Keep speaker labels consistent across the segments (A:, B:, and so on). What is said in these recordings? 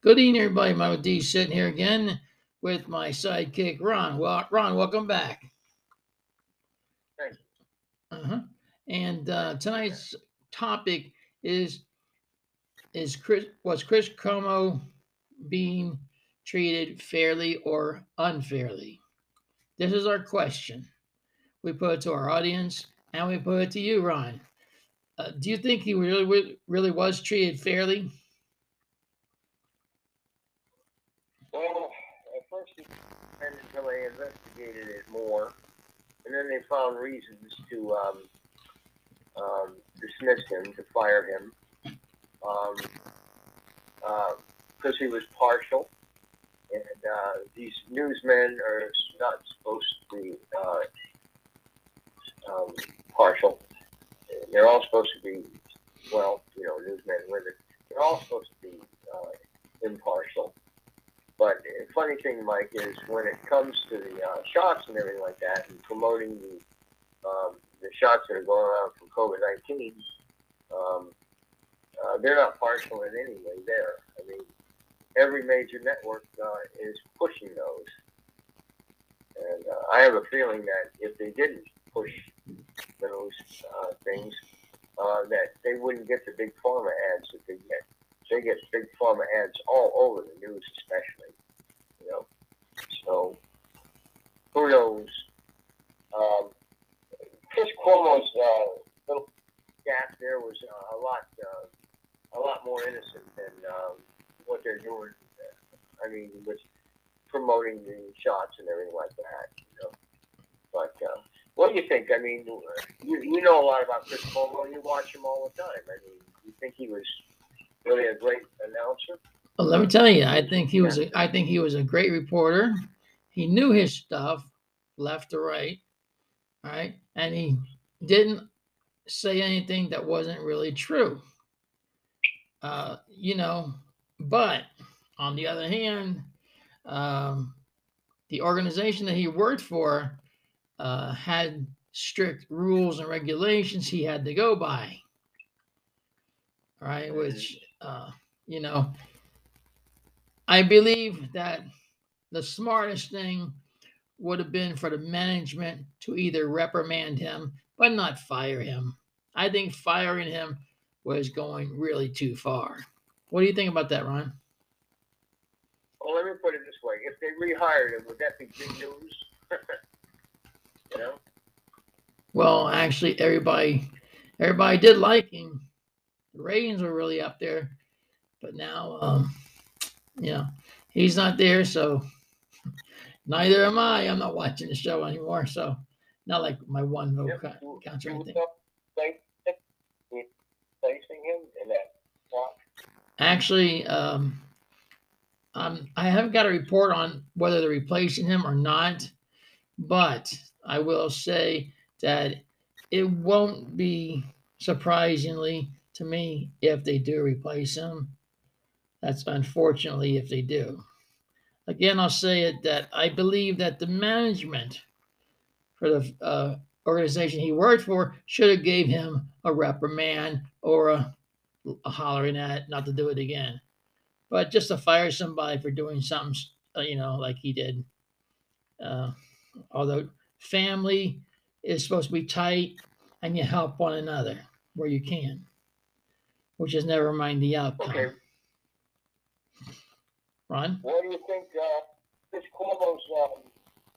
A: Good evening, everybody. My D sitting here again with my sidekick Ron. Well, Ron, welcome back.
B: Thank
A: Uh-huh. And uh, tonight's topic is is Chris was Chris Cuomo being treated fairly or unfairly? This is our question. We put it to our audience and we put it to you, Ron. Uh, do you think he really really was treated fairly?
B: Well, at first until they investigated it more, and then they found reasons to um, um, dismiss him, to fire him, because um, he was partial. And uh, these newsmen are not supposed to be uh, um, partial. They're all supposed to be, well, you know, newsmen and women. They're all supposed to be uh, impartial. But funny thing, Mike, is when it comes to the uh, shots and everything like that, and promoting the um, the shots that are going around from COVID nineteen, um, uh, they're not partial in any way. There, I mean, every major network uh, is pushing those, and uh, I have a feeling that if they didn't push those uh, things, uh, that they wouldn't get the big pharma ads that they get they get big pharma ads all over the news, especially. You know, so who knows? Um, Chris Cuomo's uh, little gap there was uh, a lot, uh, a lot more innocent than um, what they're doing. I mean, with promoting the shots and everything like that. You know, but. Uh, what do you think? I mean, you, you know a lot about Chris Cuomo. You watch him all the time. I mean, you think he was really a great announcer.
A: Well, let me tell you, I think he was. A, I think he was a great reporter. He knew his stuff, left to right, right, and he didn't say anything that wasn't really true. Uh, you know, but on the other hand, um, the organization that he worked for uh, had strict rules and regulations he had to go by. Right, which uh, you know, I believe that the smartest thing would have been for the management to either reprimand him, but not fire him. I think firing him was going really too far. What do you think about that, Ron?
B: Well, let me put it this way: if they rehired him, would that be big news? you know.
A: Well, actually, everybody, everybody did like him. The ratings were really up there, but now, um, you know, he's not there, so neither am I. I'm not watching the show anymore, so not like my one vote yep. counts or anything.
B: Placing him in that spot.
A: Actually, um, um, I haven't got a report on whether they're replacing him or not, but I will say that it won't be surprisingly to me if they do replace him. That's unfortunately if they do. Again, I'll say it that I believe that the management for the uh, organization he worked for should have gave him a reprimand or a, a, hollering at not to do it again. But just to fire somebody for doing something, uh, you know, like he did. Uh, although family is supposed to be tight and you help one another where you can which is never mind the outcome. Okay. Ron?
B: What do you think uh, Chris Cuomo's um,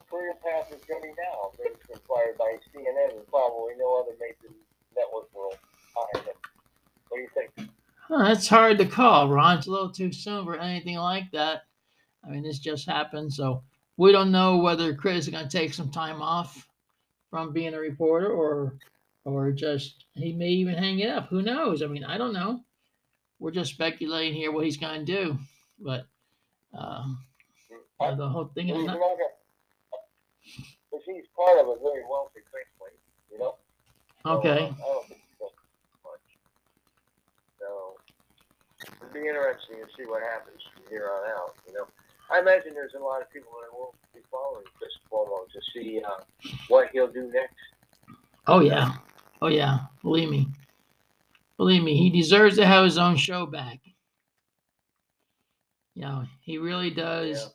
B: career path is going now? He's been fired by CNN and probably no other major network will hire him. What do you think?
A: Huh, that's hard to call, Ron. It's a little too soon for anything like that. I mean, this just happened, so we don't know whether Chris is going to take some time off from being a reporter or or just he may even hang it up. Who knows? I mean, I don't know. We're just speculating here what he's going to do, but uh, the whole thing is not.
B: Because he's part of a very wealthy family, you know.
A: Okay.
B: So, uh, much. So it'll be interesting to see what happens from here on out. You know, I imagine there's a lot of people that will be following Chris Cuomo to see uh, what he'll do next.
A: Oh yeah. Oh yeah, believe me. Believe me, he deserves to have his own show back. You know, he really does.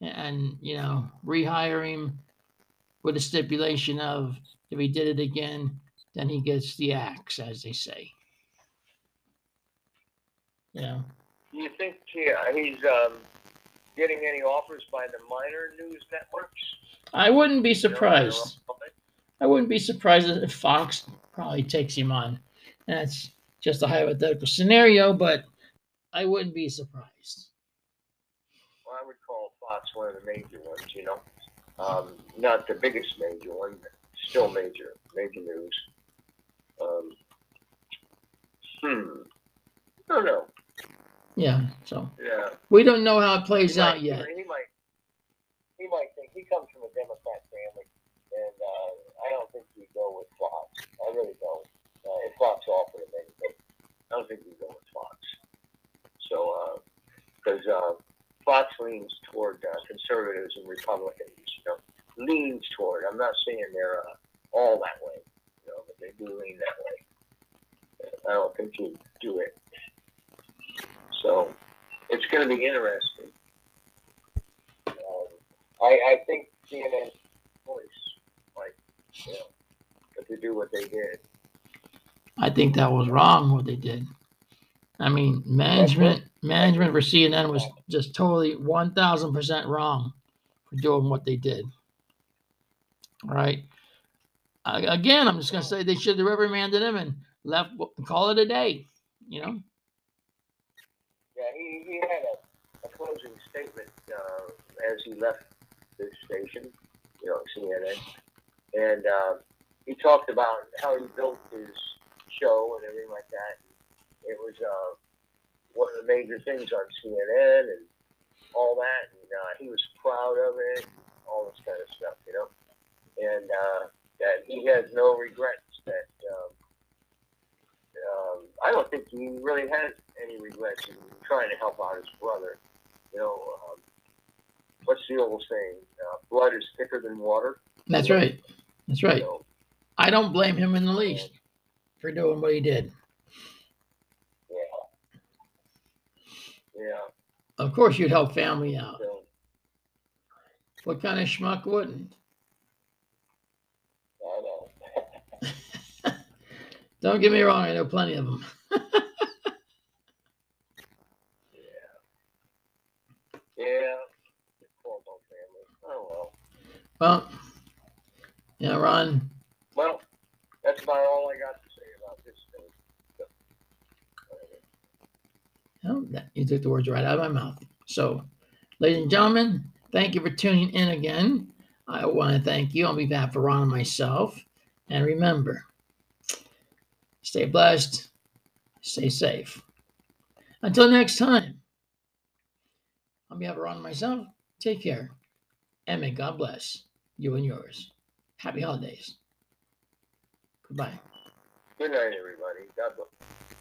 A: And, you know, rehire him with a stipulation of if he did it again, then he gets the axe, as they say. You know,
B: Do you think he, uh, he's um, getting any offers by the minor news networks?
A: I wouldn't be
B: You know,
A: surprised.
B: they're all-
A: I wouldn't be surprised if Fox probably takes him on. That's just a hypothetical scenario, but I wouldn't be surprised.
B: Well, I would call Fox one of the major ones, you know. Um, not the biggest major one, but still major, major news. Um, hmm. I don't know.
A: Yeah, so
B: Yeah.
A: we don't know how it plays
B: He
A: out
B: might-
A: yet.
B: He might. He might think he comes from a Democrat family, and uh, I don't think he'd go with Fox. I really don't. Uh, if Fox offered him anything, I don't think he'd go with Fox. So, because uh, Fox leans toward uh, conservatives and Republicans, you know, leans toward. I'm not saying they're uh, all that way, you know, but they do lean that way. I don't think he'd do it. So, it's going to be interesting. Um, I, I think CNN's voice, like, you know, to do what they did.
A: I think that was wrong what they did. I mean, management management for CNN was just totally one thousand percent wrong for doing what they did. All right. Again, I'm just gonna say they should have reprimanded him and left. Call it a day. You know.
B: Yeah, he, he had a, a closing statement uh, as he left the station, you know, CNN, and uh, he talked about how he built his show and everything like that. It was uh, one of the major things on CNN and all that, and uh, he was proud of it, all this kind of stuff, you know, and uh, that he has no regrets. That um, um, I don't think he really has any regrets in trying to help out his brother. You know, um, what's the old saying? Uh, blood is thicker than water.
A: That's right. That's right.
B: So,
A: I don't blame him in the least for doing what he did.
B: yeah. Yeah.
A: Of course, you'd help family out.
B: So,
A: What kind of schmuck wouldn't?
B: I know.
A: Don't get me wrong. I know plenty of them.
B: Yeah. The Cuomo family. Oh well.
A: Well, yeah, Ron.
B: Well, that's about all I got to say about this thing. So, uh,
A: Oh, that, you took the words right out of my mouth. So, ladies and gentlemen, thank you for tuning in again. I want to thank you on behalf of Ron and myself. And remember, stay blessed, stay safe. Until next time, on behalf of Ron and myself, take care. And may God bless you and yours. Happy holidays. Goodbye.
B: Good night, everybody. God bless.